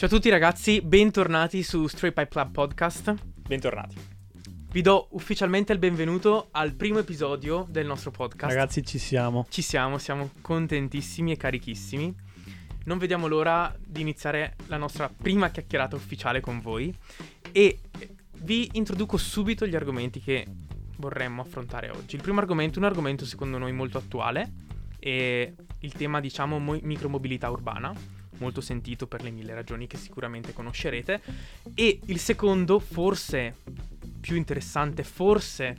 Ciao a tutti ragazzi, bentornati su Stray Pipe Club Podcast. Bentornati. Vi do ufficialmente il benvenuto al primo episodio del nostro podcast. Ragazzi, ci siamo. Ci siamo, siamo contentissimi e carichissimi. Non vediamo l'ora di iniziare la nostra prima chiacchierata ufficiale con voi e vi introduco subito gli argomenti che vorremmo affrontare oggi. Il primo argomento è un argomento secondo noi molto attuale e il tema diciamo mo- micromobilità urbana, molto sentito per le mille ragioni che sicuramente conoscerete. E il secondo, forse più interessante, forse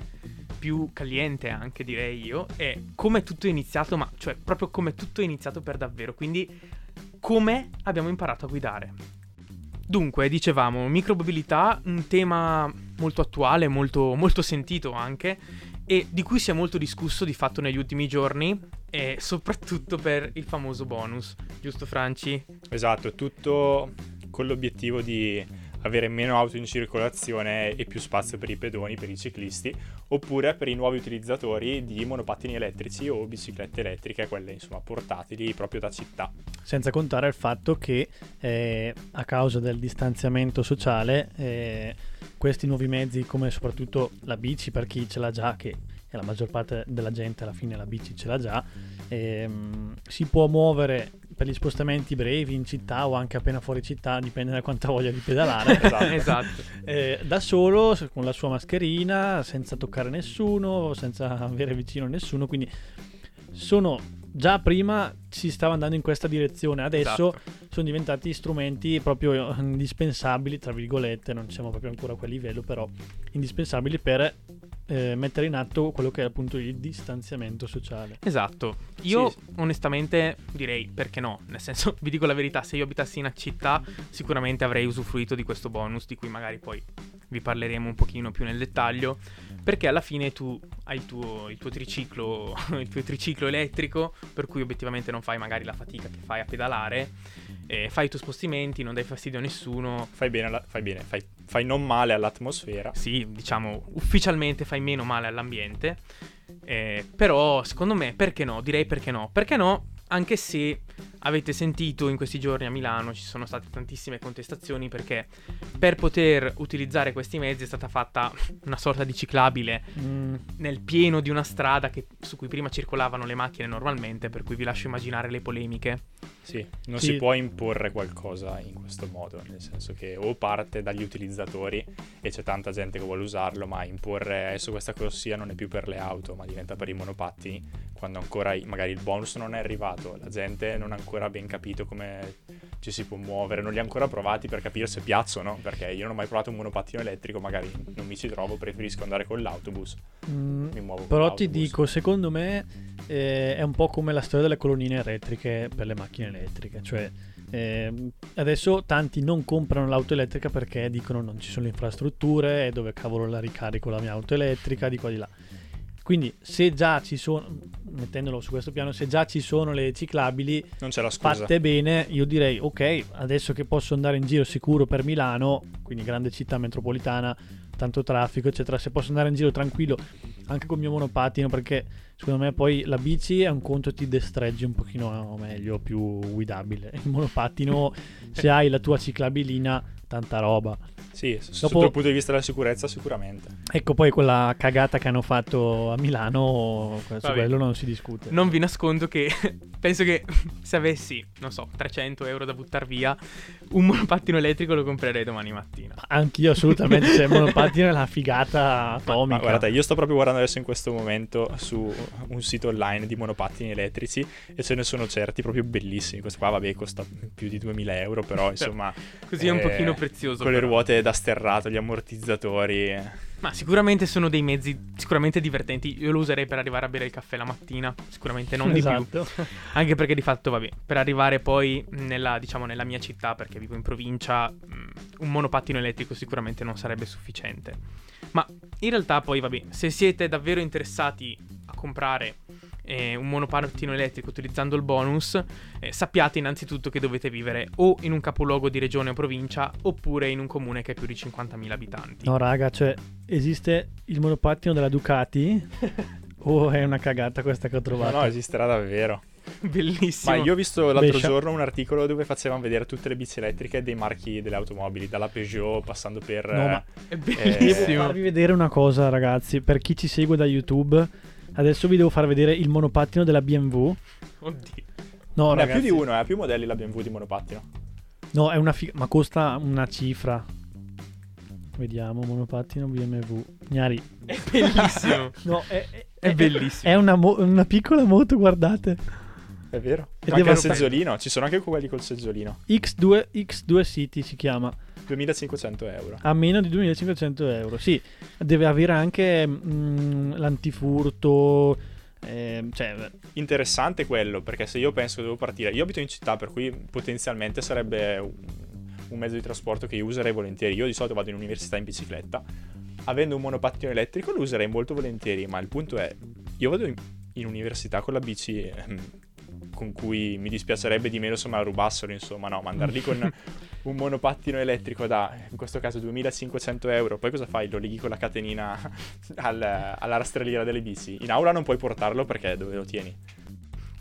più caliente anche direi io, è come tutto è iniziato, ma cioè proprio come tutto è iniziato per davvero, quindi come abbiamo imparato a guidare. Dunque, dicevamo, micromobilità, un tema molto attuale, molto, molto sentito anche, e di cui si è molto discusso di fatto negli ultimi giorni, e soprattutto per il famoso bonus, giusto Franci? Esatto, tutto con l'obiettivo di avere meno auto in circolazione e più spazio per i pedoni, per i ciclisti, oppure per i nuovi utilizzatori di monopattini elettrici o biciclette elettriche, quelle insomma portatili proprio da città. Senza contare il fatto che eh, a causa del distanziamento sociale eh, questi nuovi mezzi, come soprattutto la bici per chi ce l'ha già, che la maggior parte della gente alla fine la bici ce l'ha già, ehm, si può muovere per gli spostamenti brevi in città o anche appena fuori città, dipende da quanta voglia di pedalare. Esatto. esatto. Eh, da solo, con la sua mascherina, senza toccare nessuno, senza avere vicino nessuno, quindi sono già prima si stava andando in questa direzione, adesso Esatto. sono diventati strumenti proprio indispensabili, tra virgolette, non siamo proprio ancora a quel livello, però indispensabili per eh, mettere in atto quello che è appunto il distanziamento sociale. Esatto. Io Sì, onestamente direi perché no, nel senso vi dico la verità, se io abitassi in una città sicuramente avrei usufruito di questo bonus di cui magari poi vi parleremo un pochino più nel dettaglio, perché alla fine tu hai il tuo, il tuo triciclo, il tuo triciclo elettrico, per cui obiettivamente non fai magari la fatica che fai a pedalare, eh, fai i tuoi spostamenti, non dai fastidio a nessuno, Fai bene, alla- fai, bene fai, fai non male all'atmosfera. sì, diciamo, ufficialmente fai meno male all'ambiente. eh, però, secondo me, perché no? Direi perché no. Perché no? Anche se avete sentito in questi giorni a Milano ci sono state tantissime contestazioni perché per poter utilizzare questi mezzi è stata fatta una sorta di ciclabile Mm, nel pieno di una strada che- su cui prima circolavano le macchine normalmente, per cui vi lascio immaginare le polemiche. Sì, non Sì. si può imporre qualcosa in questo modo, nel senso che o parte dagli utilizzatori e c'è tanta gente che vuole usarlo, ma imporre adesso questa corsia non è più per le auto, ma diventa per i monopattini, quando ancora magari il bonus non è arrivato, la gente non ha ancora ben capito come ci si può muovere, non li ha ancora provati per capire se piacciono, perché io non ho mai provato un monopattino elettrico, magari non mi ci trovo, preferisco andare con l'autobus, mm, mi muovo Però ti l'autobus. dico, secondo me eh, è un po' come la storia delle colonnine elettriche per le macchine elettriche, cioè ehm, adesso tanti non comprano l'auto elettrica perché dicono non ci sono le infrastrutture, dove cavolo la ricarico la mia auto elettrica, di qua di là. Quindi se già ci sono, mettendolo su questo piano, se già ci sono le ciclabili non c'è la scusa. fatte bene, io direi ok, adesso che posso andare in giro sicuro per Milano, quindi grande città metropolitana, tanto traffico, eccetera, se posso andare in giro tranquillo anche col mio monopattino, perché secondo me poi la bici è un conto ti destreggi un pochino meglio, più guidabile. Il monopattino, se hai la tua ciclabilina, tanta roba. Sì, Dopo- sotto il punto di vista della sicurezza sicuramente. Ecco poi quella cagata che hanno fatto a Milano, su Vabbè. quello non si discute. Non vi nascondo che penso che se avessi, non so, 300 euro da buttare via, un monopattino elettrico lo comprerei domani mattina. Anch'io assolutamente, cioè il monopattino è la figata atomica. Ma guardate, io sto proprio guardando adesso in questo momento su un sito online di monopattini elettrici e ce ne sono certi proprio bellissimi. Questo qua, vabbè, costa più di 2000 euro, però insomma... Così è un eh, pochino prezioso. Con le però. ruote da sterrato, gli ammortizzatori. Ma sicuramente sono dei mezzi sicuramente divertenti. Io lo userei per arrivare a bere il caffè la mattina, sicuramente non di più. esatto. Anche perché di fatto, vabbè, per arrivare poi nella, diciamo, nella mia città, perché vivo in provincia, mh, un monopattino elettrico sicuramente non sarebbe sufficiente. Ma in realtà poi, vabbè, se siete davvero interessati a comprare eh, un monopattino elettrico utilizzando il bonus, eh, sappiate innanzitutto che dovete vivere o in un capoluogo di regione o provincia oppure in un comune che ha più di 50.000 abitanti. No, raga, cioè, esiste il monopattino della Ducati? o è una cagata questa che ho No, trovato? no, esisterà davvero. Bellissimo. Ma io ho visto l'altro Brescia. giorno un articolo dove facevano vedere tutte le bici elettriche dei marchi delle automobili, dalla Peugeot passando per... No, ma- È Devo bellissimo. farvi vedere una cosa, ragazzi. Per chi ci segue da YouTube, adesso vi devo far vedere il monopattino della BMW. Oddio. No, ne ha più di uno, eh, ha più modelli la BMW di monopattino. No, è una figa, ma costa una cifra. Vediamo, monopattino BMW. Gnari. È bellissimo. No, è, è- È bellissimo. È una, mo- una piccola moto, guardate. È vero. Ed anche è il seggiolino, ci sono anche quelli col seggiolino. X2, X2 City si chiama. 2500 euro. A meno di 2500 euro. Sì, deve avere anche mm, l'antifurto. ehm, cioè, Interessante quello, perché se io penso che devo partire, io abito in città, per cui potenzialmente sarebbe un, un mezzo di trasporto che io userei volentieri. Io di solito vado in università in bicicletta. Avendo un monopattino elettrico lo userei molto volentieri, ma il punto è, io vado in, in università con la bici ehm, con cui mi dispiacerebbe di meno se me la rubassero, insomma, no, ma andare lì con un monopattino elettrico da, in questo caso, 2500 euro, poi cosa fai? Lo leghi con la catenina al- alla rastrelliera delle bici? In aula non puoi portarlo perché dove lo tieni?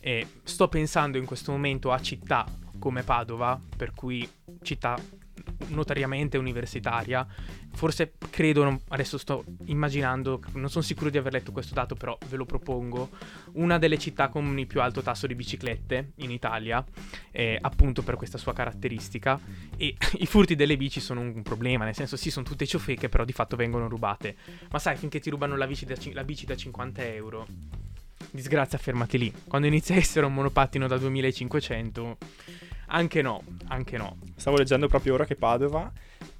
E sto pensando in questo momento a città come Padova, per cui città notariamente universitaria. Forse credo, adesso sto immaginando, non sono sicuro di aver letto questo dato, però ve lo propongo. Una delle città con il più alto tasso di biciclette in Italia, eh, appunto per questa sua caratteristica. E i furti delle bici sono un problema, nel senso, sì, sono tutte ciofeche, però di fatto vengono rubate. Ma sai, finché ti rubano la bici da, la bici da 50 euro, disgrazia, fermati lì. Quando inizia a essere un monopattino da 2500, anche no, anche no. Stavo leggendo proprio ora che Padova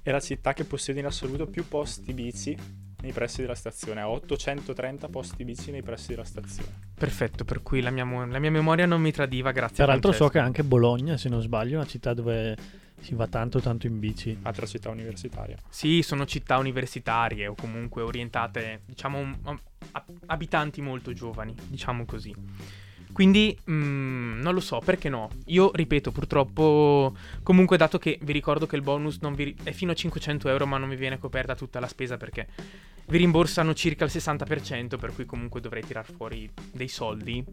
è la città che possiede in assoluto più posti bici nei pressi della stazione. Ha 830 posti bici nei pressi della stazione. Perfetto, per cui la mia, mo- la mia memoria non mi tradiva, grazie. peraltro so che anche Bologna, se non sbaglio, è una città dove si va tanto tanto in bici. Altra città universitaria. Sì, sono città universitarie o comunque orientate, diciamo, a- a- abitanti molto giovani, diciamo così. Quindi, mm, non lo so, perché no? Io, ripeto, purtroppo, comunque dato che vi ricordo che il bonus non vi è fino a 500 euro, ma non mi viene coperta tutta la spesa perché vi rimborsano circa il 60%, per cui comunque dovrei tirar fuori dei soldi.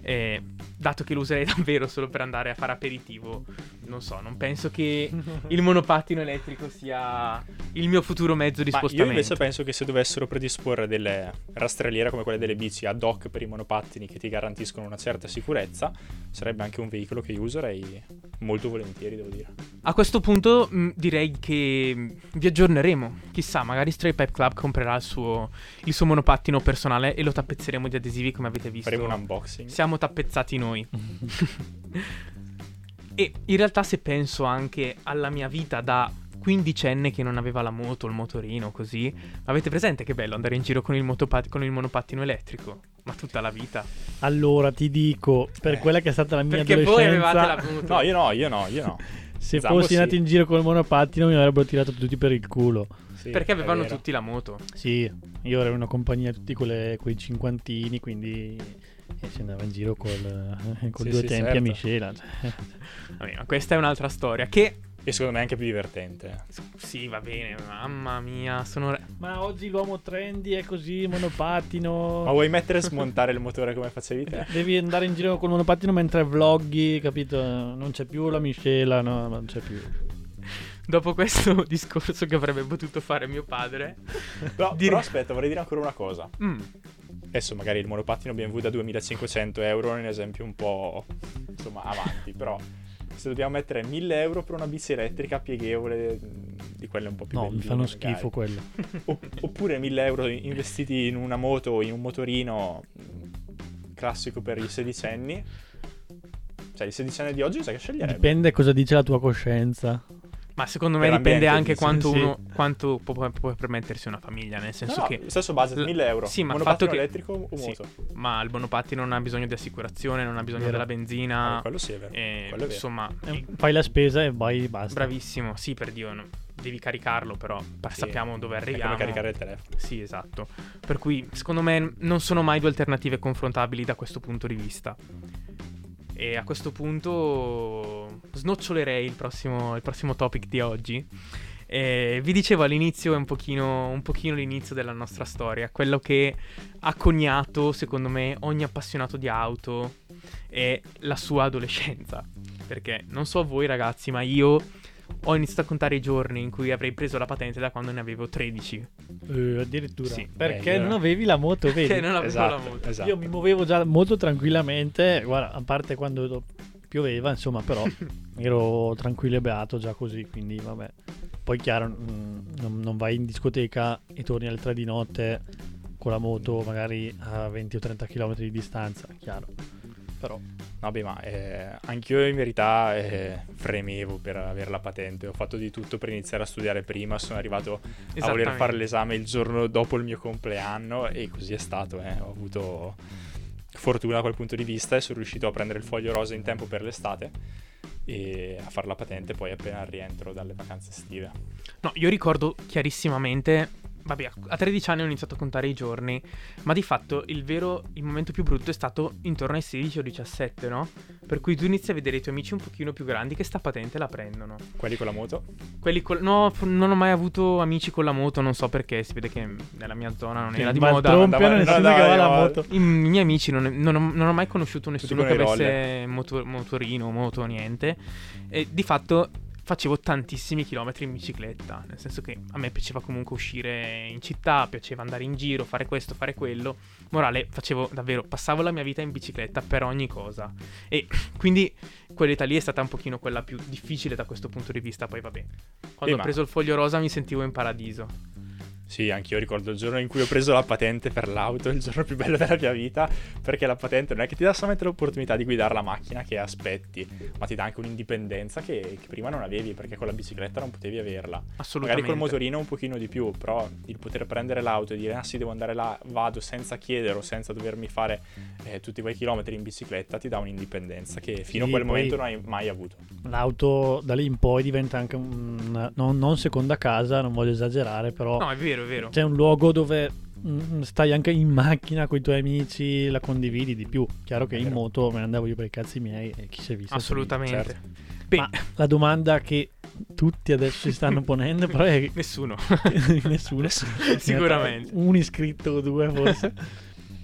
Eh, dato che lo userei davvero solo per andare a fare aperitivo, non so, non penso che il monopattino elettrico sia il mio futuro mezzo di Ma io spostamento. invece penso che se dovessero predisporre delle rastrelliere come quelle delle bici ad hoc per i monopattini che ti garantiscono una certa sicurezza, sarebbe anche un veicolo che io userei molto volentieri, devo dire. A questo punto mh, direi che mh, vi aggiorneremo. Chissà, magari Stray Pipe Club comprerà il suo, il suo monopattino personale e lo tappezzeremo di adesivi come avete visto. Faremo un unboxing. Siamo tappezzati noi. e in realtà se penso anche alla mia vita da quindicenne che non aveva la moto, il motorino, così, avete presente che bello andare in giro con il, motopat- con il monopattino elettrico? Ma tutta la vita. Allora ti dico, per Eh. quella che è stata la mia Perché voi avevate adolescenza, la moto. No, io no, io no, io no. se Zambo fossi sì. andato in giro col monopattino mi avrebbero tirato tutti per il culo. Sì, Perché avevano tutti la moto. Sì, io ero in una compagnia tutti quelle, quei cinquantini, quindi e si andava in giro col, eh, con Sì, due sì, tempi certo. a miscela. Vabbè, ma questa è un'altra storia. Che E secondo me è anche più divertente. sì, va bene, mamma mia, sono Ma oggi l'uomo trendy è così, monopattino. Ma vuoi mettere e smontare il motore come facevi te? Devi andare in giro col monopattino mentre vloggi, capito? Non c'è più la miscela, no, non c'è più. dopo questo discorso che avrebbe potuto fare mio padre. Però, Dire- però aspetta, vorrei dire ancora una cosa. Mm, Adesso magari il monopattino BMW da 2500 euro è un esempio un po' insomma avanti, però se dobbiamo mettere 1000 euro per una bici elettrica pieghevole mh, di quelle un po' più No, mi fanno schifo quello. Opp- oppure 1000 euro investiti in una moto in un motorino mh, classico per i sedicenni. Cioè, i sedicenni di oggi sai che sceglierebbe? Dipende cosa dice la tua coscienza. Ma secondo me dipende anche quanto Sì. uno quanto può, può permettersi una famiglia, nel senso No, no, che stesso budget, l- 1000 euro. Sì, ma il fatto che elettrico o sì, ma il monopattino non ha bisogno di assicurazione, non ha bisogno Vero. della benzina. Ah, quello sì è vero. e, quello è vero. insomma, Eh, Fai la spesa e vai basta. bravissimo. Sì, per Dio, no, devi caricarlo, però Sì, sappiamo dove È arriviamo. come caricare il telefono. Sì, esatto. Per cui, secondo me, non sono mai due alternative confrontabili da questo punto di vista. E a questo punto snocciolerei il prossimo, il prossimo topic di oggi. E vi dicevo all'inizio è un pochino, un pochino l'inizio della nostra storia, quello che ha coniato, secondo me, ogni appassionato di auto e la sua adolescenza. Perché non so voi ragazzi, ma io ho iniziato a contare i giorni in cui avrei preso la patente da quando ne avevo 13. Eh, addirittura. Sì. Perché Eh, non avevi la moto, vedi? Che non avevo esatto, la moto. esatto. Io mi muovevo già molto tranquillamente, guarda, a parte quando pioveva, insomma, però ero tranquillo e beato già così, quindi vabbè. Poi chiaro, mm, non, non vai in discoteca e torni alle 3 di notte con la moto magari a 20 o 30 km di distanza, chiaro. Però Vabbè, ma eh, anch'io in verità eh, fremevo per avere la patente. Ho fatto di tutto per iniziare a studiare prima. Sono arrivato a voler fare l'esame il giorno dopo il mio compleanno e così è stato. eh. Ho avuto fortuna da quel punto di vista e sono riuscito a prendere il foglio rosa in tempo per l'estate e a fare la patente poi appena rientro dalle vacanze estive. No, io ricordo chiarissimamente. Vabbè, a 13 anni ho iniziato a contare i giorni, ma di fatto il vero, il momento più brutto è stato intorno ai 16 o 17, no? Per cui tu inizi a vedere i tuoi amici un pochino più grandi che sta patente la prendono. Quelli con la moto? Quelli col... No, non ho mai avuto amici con la moto, non so perché, si vede che nella mia zona non era di ma moda. trompiano andava- nessuno andava che va di alla moda. moto. I miei amici non, non ho, non ho mai conosciuto nessuno con che avesse moto- motorino, moto, niente. E di fatto facevo tantissimi chilometri in bicicletta. Nel senso che a me piaceva comunque uscire in città, piaceva andare in giro, fare questo, fare quello. Morale, facevo davvero, passavo la mia vita in bicicletta per ogni cosa. E quindi quell'età lì è stata un pochino quella più difficile da questo punto di vista. Poi vabbè, quando Eh, ho preso il foglio rosa mi sentivo in paradiso. Sì, anch'io ricordo il giorno in cui ho preso la patente per l'auto, il giorno più bello della mia vita, perché la patente non è che ti dà solamente l'opportunità di guidare la macchina che aspetti, ma ti dà anche un'indipendenza che, che prima non avevi, perché con la bicicletta non potevi averla. Assolutamente. Magari col motorino un pochino di più, però il poter prendere l'auto e dire ah sì devo andare là, vado senza chiedere o senza dovermi fare eh, tutti quei chilometri in bicicletta ti dà un'indipendenza che fino Sì, a quel momento non hai mai avuto. l'auto da lì in poi diventa anche un, non, non seconda casa, non voglio esagerare, però No, è vero, è vero. c'è un luogo dove mm, stai anche in macchina con i tuoi amici, la condividi di più. Chiaro che in vero. moto me ne andavo io per i cazzi miei e chi si è visto. Assolutamente. certo. Beh. Ma la domanda che tutti adesso si stanno ponendo però è nessuno. nessuno. Sicuramente. Un iscritto o due forse.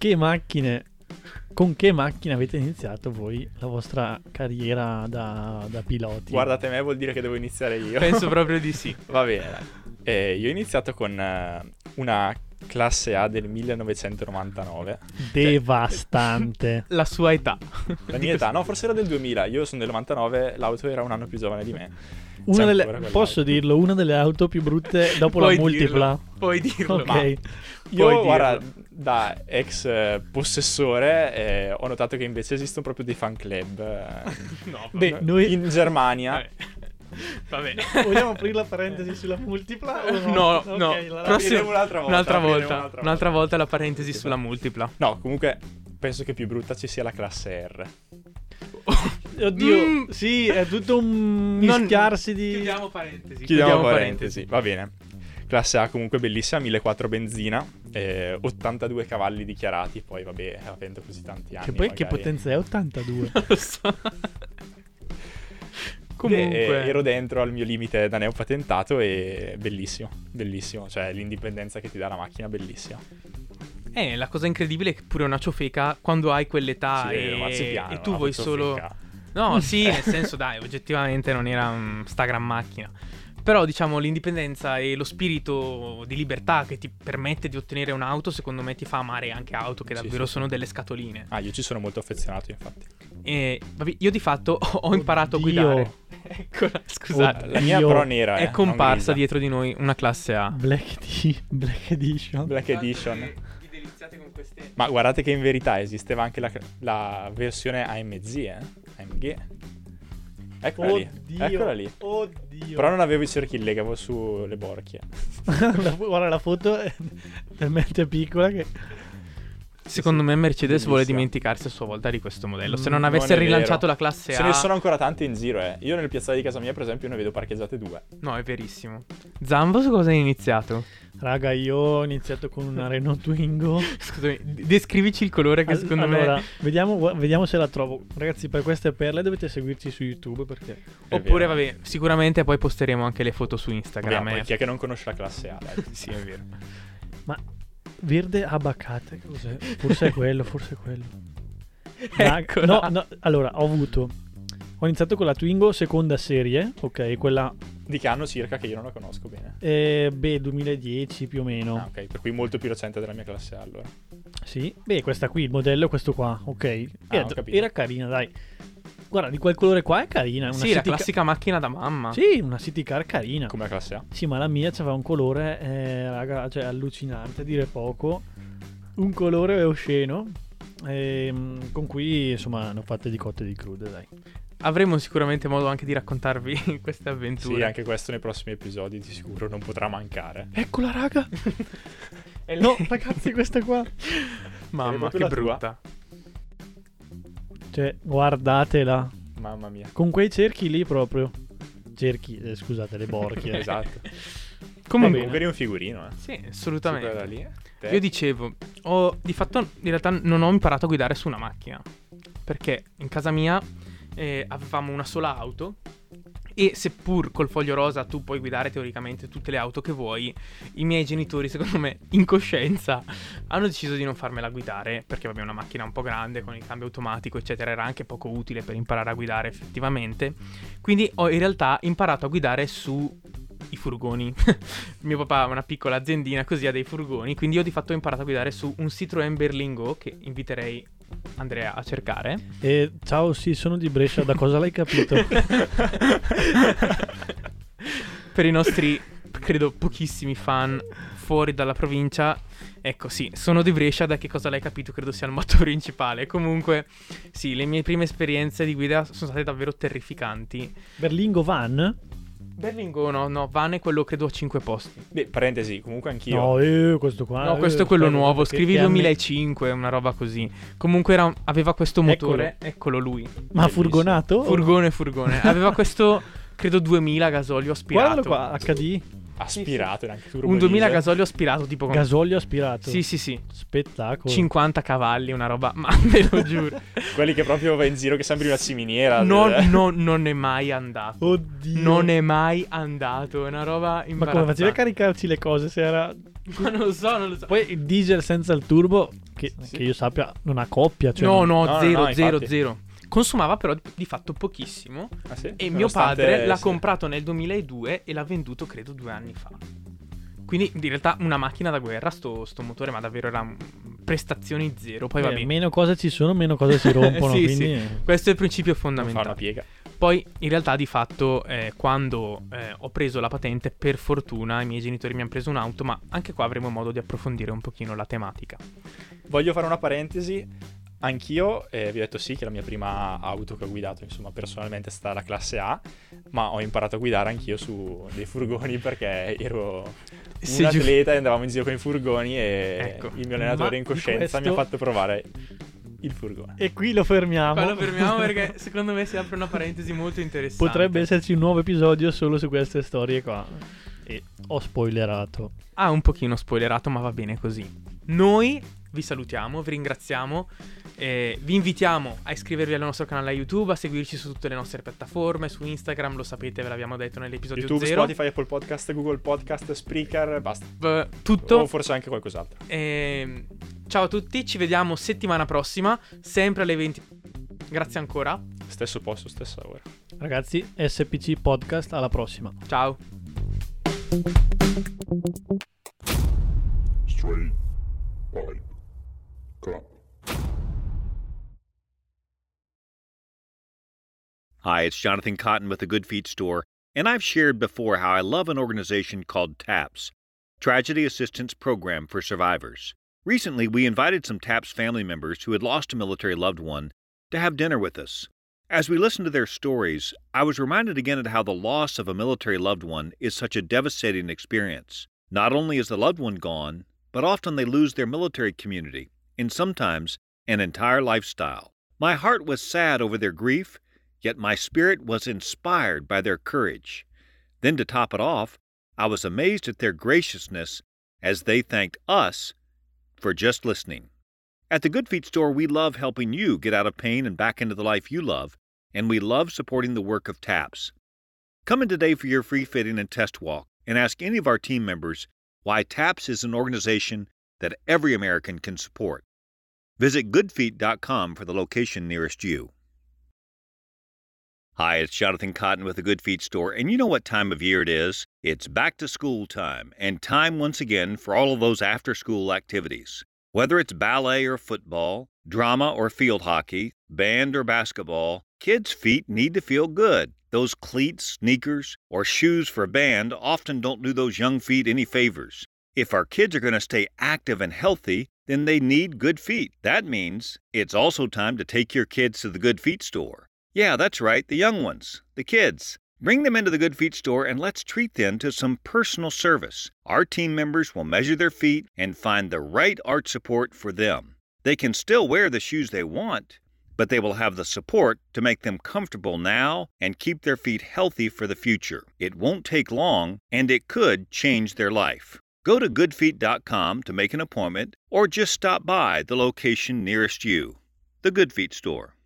Che macchine, con che macchine avete iniziato voi la vostra carriera da, da piloti? Guardate me vuol dire che devo iniziare io. Penso proprio di sì. Va bene. Eh, io ho iniziato con eh, una classe A del 1999. Devastante. La sua età. La mia età, no, forse era del 2000. Io sono del 99, l'auto era un anno più giovane di me. Delle- posso dirlo, una delle auto più brutte dopo la multipla. dirlo, Puoi dirlo. Ok. ma- Io, Puoi guarda, dirlo. Da ex eh, possessore, eh, ho notato che invece esistono proprio dei fan club eh, No, Beh, noi in Germania. Vabbè. Vabbè. vogliamo aprire la parentesi sulla multipla? o No, Ok, no. la- Prossimo- un'altra volta, un'altra volta. un'altra Un'altra volta. la parentesi sulla multipla. No, comunque penso che più brutta ci sia la classe R. Oddio, Mm. sì, è tutto un Non- mischiarsi di... Chiudiamo parentesi. Chiudiamo parentesi, va bene. Classe A comunque bellissima, 1400 benzina, eh, 82 cavalli dichiarati, poi vabbè, avendo così tanti anni. Che poi che magari- potenza è? 82. Lo so. Comunque. Eh, ero dentro al mio limite da neopatentato e bellissimo, bellissimo, cioè l'indipendenza che ti dà la macchina, bellissima. Eh, la cosa incredibile è che pure una ciofeca, quando hai quell'età Sì, e, marzipiano, e tu vuoi solo... No, sì, nel senso, dai, oggettivamente non era un sta gran macchina. Però, diciamo, l'indipendenza e lo spirito di libertà che ti permette di ottenere un'auto, secondo me ti fa amare anche auto che davvero sì, sono delle scatoline. Ah, io ci sono molto affezionato, infatti. E vabbè, io di fatto ho imparato Oddio. a guidare. Eccola, scusate. La mia però nera, eh, È comparsa non grigia. dietro di noi una classe A. Black, Edi- Black Edition. Black Edition. Ma guardate che in verità esisteva anche la, la versione AMG, eh? AMG. Eccola lì. Oddio. Eccola lì. Oddio. Però non avevo i cerchi lega, avevo sulle borchie. Guarda la foto è talmente piccola che... Secondo me Mercedes vuole dimenticarsi a sua volta di questo modello. Se Mm, non non avesse è rilanciato vero. la classe Ce A, ne sono ancora tante in giro, eh. Io nel piazzale di casa mia, per esempio, ne vedo parcheggiate due. no, è verissimo. Zambo, su cosa hai iniziato? Raga, io ho iniziato con una Renault Twingo. Scusami, descrivici il colore che Al- secondo allora, me. vediamo, vediamo se la trovo. Ragazzi, per queste perle dovete seguirci su YouTube perché... È Oppure, vero. vabbè, sicuramente poi posteremo anche le foto su Vabbè, Instagram. poi eh. chi è che non conosce la classe A, dai. Sì, è vero. Ma verde abacate, cos'è? Forse è quello, forse è quello. Eccola. no, no, allora, ho avuto... Ho iniziato con la Twingo seconda serie, ok, quella... Di che anno circa che io non la conosco bene. Eh, beh, 2010 più o meno. Ah, ok, per cui molto più recente della mia classe allora. Sì, beh, questa qui, il modello è questo qua, ok. Ah, Era, capito. era carina, dai. Guarda, di quel colore qua è carina. Una Sì, la city ca- classica macchina da mamma. Sì, una city car carina. Come la classe A. Sì, ma la mia aveva un colore, eh, raga, cioè allucinante, a dire poco. Un colore osceno. ehm, con cui insomma ne ho fatte di cotte e di crude, dai. Avremo sicuramente modo anche di raccontarvi queste avventure. Sì, anche questo nei prossimi episodi di sicuro non potrà mancare. Eccola, raga. No, ragazzi, questa qua. Mamma, che la tua? Cioè, guardatela. Mamma mia. Con quei cerchi lì proprio. Cerchi, eh, scusate, le borchie. esatto. Comunque, Comunque eri un figurino, eh. sì, assolutamente. lì. Te? Io dicevo, ho, di fatto in realtà non ho imparato a guidare su una macchina. Perché in casa mia eh, avevamo una sola auto. E seppur col foglio rosa tu puoi guidare teoricamente tutte le auto che vuoi, i miei genitori, secondo me, in coscienza, hanno deciso di non farmela guidare perché vabbè, una macchina un po' grande con il cambio automatico, eccetera, era anche poco utile per imparare a guidare effettivamente. Quindi ho in realtà imparato a guidare su i furgoni. Mio papà ha una piccola aziendina così ha dei furgoni, quindi io di fatto ho imparato a guidare su un Citroën Berlingo che inviterei Andrea a cercare. E ciao, sì, sono di Brescia, da cosa l'hai capito? per i nostri, credo, pochissimi fan fuori dalla provincia. Ecco, sì, sono di Brescia, da che cosa l'hai capito? Credo sia il motto principale. Comunque, sì, le mie prime esperienze di guida sono state davvero terrificanti. Berlingo Van? Berlingo, no, no, van è quello credo a 5 posti. Beh, parentesi, comunque anch'io. No, eh, questo qua. No, eh, questo è quello nuovo. Scrivi che anni- 2005, una roba così. Comunque era- aveva questo motore. Eccolo, lui. Ma Bellissimo. furgonato? Furgone, furgone. Aveva questo, credo, 2000 gasolio aspirato. Guardalo qua, HD. Aspirato, anche turbo Un 2000 diesel. gasolio aspirato, tipo con... Gasolio aspirato. Sì, sì, sì. Spettacolo. 50 cavalli, una roba, ma ve lo giuro. Quelli che proprio va in giro che sembri una ciminiera. Non, Eh. non- non è mai andato. Oddio. Non è mai andato. È una roba Ma imbarazzante. come facevi a caricarci le cose se era... Ma non lo so, non lo so. Poi il diesel senza il turbo, che, Sì. che io sappia, non ha coppia. Cioè no, non- no, no, no, zero, no, zero, infatti. zero. Consumava però di fatto pochissimo. Ah, sì? E mio padre l'ha sì. comprato nel 2002 e l'ha venduto credo due anni fa. Quindi in realtà una macchina da guerra, sto, sto motore, ma davvero era mm, prestazioni zero. Poi Eh, va bene. meno cose ci sono, meno cose si rompono. Sì, quindi... sì. Questo è il principio Non fa una fondamentale. piega. Poi in realtà di fatto eh, quando eh, ho preso la patente, per fortuna i miei genitori mi hanno preso un'auto, ma anche qua avremo modo di approfondire un pochino la tematica. Voglio fare una parentesi. Anch'io eh, vi ho detto sì che la mia prima auto che ho guidato, insomma, personalmente è stata la classe A, ma ho imparato a guidare anch'io su dei furgoni perché ero un atleta e andavamo in giro con i furgoni e Ecco. il mio allenatore Ma in coscienza di mi ha questo- fatto provare il furgone. E qui lo fermiamo. Qua lo fermiamo perché secondo me si apre una parentesi molto interessante. Potrebbe esserci un nuovo episodio solo su queste storie qua. E ho spoilerato. Ah, un pochino spoilerato, ma va bene così. Noi vi salutiamo, vi ringraziamo. eh, vi invitiamo a iscrivervi al nostro canale YouTube, a seguirci su tutte le nostre piattaforme, su Instagram, lo sapete, ve l'abbiamo detto nell'episodio YouTube, 0. Spotify, Apple Podcast, Google Podcast, Spreaker, basta. V- tutto. O forse anche qualcos'altro. Ehm, ciao a tutti, ci vediamo settimana prossima, sempre alle 20. Grazie ancora. Stesso posto, stessa ora. Ragazzi, SPC Podcast, alla prossima. Ciao. Straight pipe Hi, it's Jonathan Cotton with the Good Feet Store, and I've shared before how I love an organization called TAPS, Tragedy Assistance Program for Survivors. Recently, we invited some TAPS family members who had lost a military loved one to have dinner with us. As we listened to their stories, I was reminded again of how the loss of a military loved one is such a devastating experience. Not only is the loved one gone, but often they lose their military community and sometimes an entire lifestyle. My heart was sad over their grief, yet my spirit was inspired by their courage. Then, to top it off, I was amazed at their graciousness as they thanked us for just listening. At the Good Feet store, we love helping you get out of pain and back into the life you love, and we love supporting the work of TAPS. Come in today for your free fitting and test walk and ask any of our team members why TAPS is an organization that every American can support. Visit goodfeet.com for the location nearest you. Hi, it's Jonathan Cotton with the Good Feet store, and you know what time of year it is? It's back to school time, and time once again for all of those after school activities. Whether it's ballet or football, drama or field hockey, band or basketball, kids' feet need to feel good. Those cleats, sneakers, or shoes for band often don't do those young feet any favors. If our kids are going to stay active and healthy, then they need good feet. That means it's also time to take your kids to the Good Feet store. Yeah, that's right, the young ones, the kids. Bring them into the Good Feet store and let's treat them to some personal service. Our team members will measure their feet and find the right arch support for them. They can still wear the shoes they want, but they will have the support to make them comfortable now and keep their feet healthy for the future. It won't take long and it could change their life. Go to goodfeet.com to make an appointment or just stop by the location nearest you. The Good Feet store.